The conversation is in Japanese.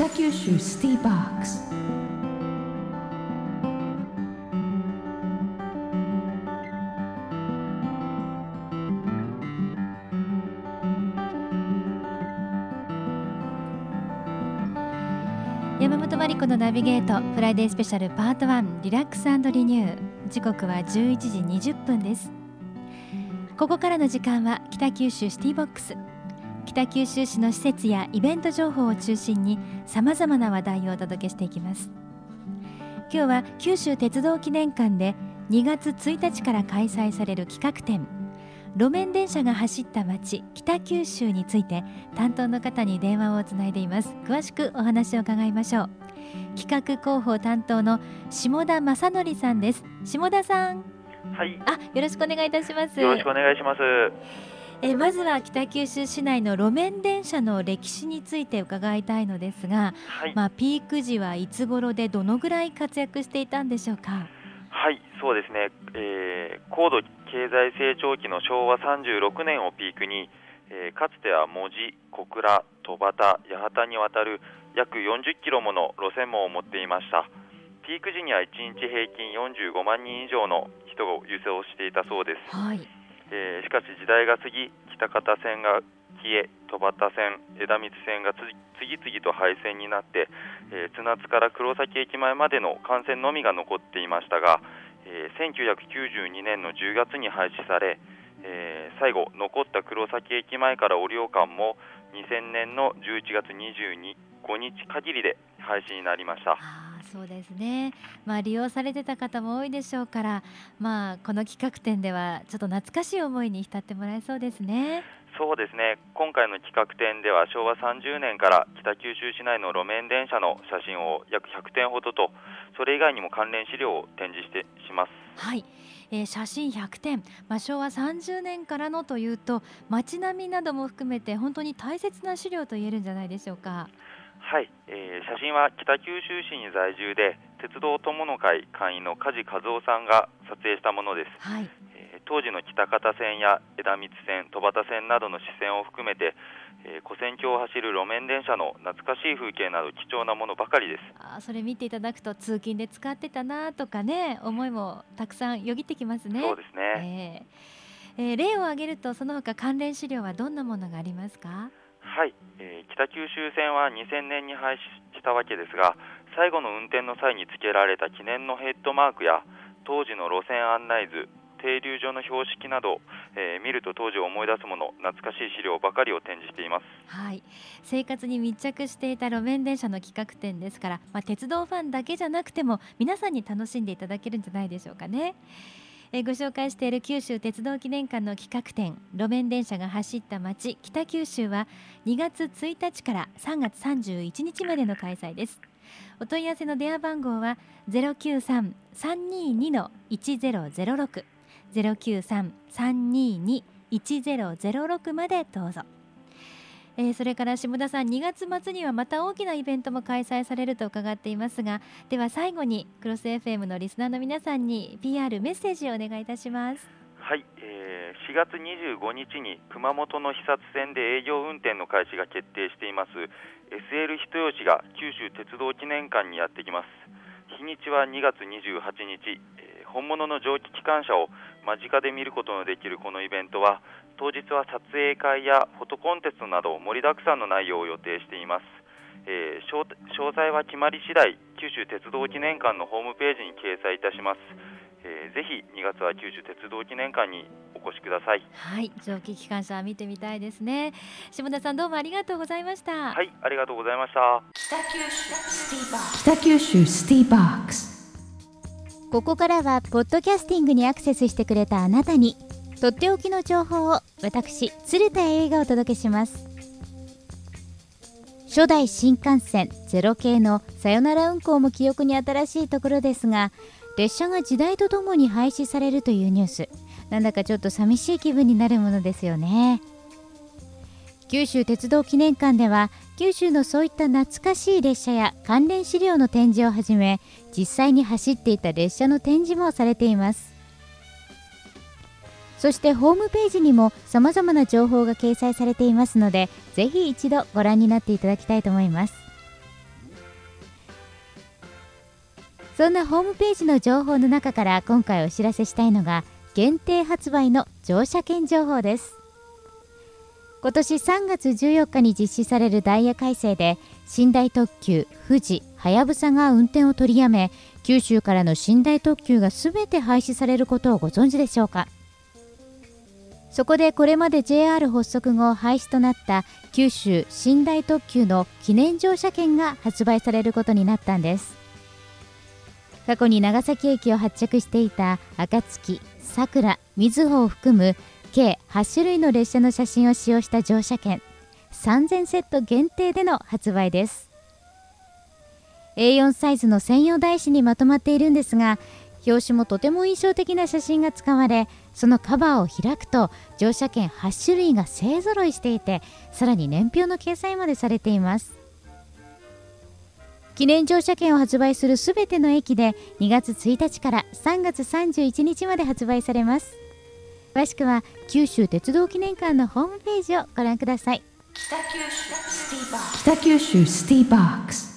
北九州シティボックス。山本真理子のナビゲートフライデースペシャルパート1リラックスリニュー。時刻は11時20分です。ここからの時間は北九州シティボックス。北九州市の施設やイベント情報を中心にさまざまな話題をお届けしていきます。今日は九州鉄道記念館で2月1日から開催される企画展路面電車が走った街北九州について担当の方に電話をつないでいます。詳しくお話を伺いましょう。企画広報担当の下田正則さんです。下田さん。はい、あよろしくお願いいたします。よろしくお願いします。えまずは北九州市内の路面電車の歴史について伺いたいのですが、はい、まあ、ピーク時はいつ頃でどのぐらい活躍していたんでしょうか？はい、そうですね。えー高度経済成長期の昭和36年をピークに、えーかつては門司、小倉、戸畑、八幡にわたる約40キロもの路線網を持っていました。ピーク時には1日平均45万人以上の人を輸送していたそうです。はい、えーしかし時代が過ぎ北方線が消え戸畑線枝光線が次々と廃線になって、えー津夏から黒崎駅前までの幹線のみが残っていましたが、えー1992年の10月に廃止され、えー最後残った黒崎駅前から折尾間も2000年の11月22 5日限りで廃止になりました。そうですね、まあ、利用されてた方も多いでしょうから、まあ、この企画展ではちょっと懐かしい思いに浸ってもらえそうですね。そうですね今回の企画展では昭和30年から北九州市内の路面電車の写真を約100点ほどとそれ以外にも関連資料を展示してしますはい、えー写真100点、まあ、昭和30年からのというと街並みなども含めて本当に大切な資料と言えるんじゃないでしょうか。はい、えー写真は北九州市に在住で鉄道友の会会員の梶和夫さんが撮影したものです、はい、えー当時の北方線や枝光線戸畑線などの支線を含めて、えー古線橋を走る路面電車の懐かしい風景など貴重なものばかりです。あーそれ見ていただくと通勤で使ってたなとかね思いもたくさんよぎってきますね。そうですね、えー。えー例を挙げるとその他関連資料はどんなものがありますか？はい、えー北九州線は2000年に廃止したわけですが最後の運転の際に付けられた記念のヘッドマークや当時の路線案内図停留所の標識など、えー見ると当時を思い出すもの懐かしい資料ばかりを展示しています。はい。生活に密着していた路面電車の企画展ですから、まあ、鉄道ファンだけじゃなくても皆さんに楽しんでいただけるんじゃないでしょうかね。えーご紹介している九州鉄道記念館の企画展路面電車が走った街北九州は2月1日から3月31日までの開催です。お問い合わせの電話番号は093-322の1006 093-322-1006までどうぞ。えーそれから下田さん2月末にはまた大きなイベントも開催されると伺っていますがでは最後にクロス FM のリスナーの皆さんに PR メッセージをお願いいたします。はい、えー4月25日に熊本の肥薩線で営業運転の開始が決定しています。SL 人吉が九州鉄道記念館にやってきます。日にちは2月28日、えー本物の蒸気機関車を間近で見ることのできるこのイベントは当日は撮影会やフォトコンテストなど盛りだくさんの内容を予定しています。えー詳詳細は決まり次第九州鉄道記念館のホームページに掲載いたします、えーぜひ2月は九州鉄道記念館にお越しください。はい蒸気機関車見てみたいですね。下田さんどうもありがとうございました、はいありがとうございました。北九州シティボック。スここからはポッドキャスティングにアクセスしてくれたあなたにとっておきの情報を私鶴田英がお届けします。初代新幹線ゼロ系のさよなら運行も記憶に新しいところですが列車が時代とともに廃止されるというニュース。なんだかちょっと寂しい気分になるものですよね。九州鉄道記念館では九州のそういった懐かしい列車や関連資料の展示をはじめ実際に走っていた列車の展示もされています。そしてホームページにもさまざまな情報が掲載されていますのでぜひ一度ご覧になっていただきたいと思います。そんなホームページの情報の中から今回お知らせしたいのが限定発売の乗車券情報です。今年3月14日に実施されるダイヤ改正で寝台特急富士はやぶさが運転を取りやめ九州からの寝台特急が全て廃止されることをご存知でしょうか。そこでこれまで JR 発足後廃止となった九州寝台特急の記念乗車券が発売されることになったんです。過去に長崎駅を発着していた暁、さくら、みずほを含む計8種類の列車の写真を使用した乗車券3000セット限定での発売です。A4 サイズの専用台紙にまとまっているんですが表紙もとても印象的な写真が使われそのカバーを開くと乗車券8種類が勢ぞろいしていてさらに年表の掲載までされています。記念乗車券を発売するすべての駅で2月1日から3月31日まで発売されます。詳しくは九州鉄道記念館のホームページをご覧ください。北九州スティーバックス。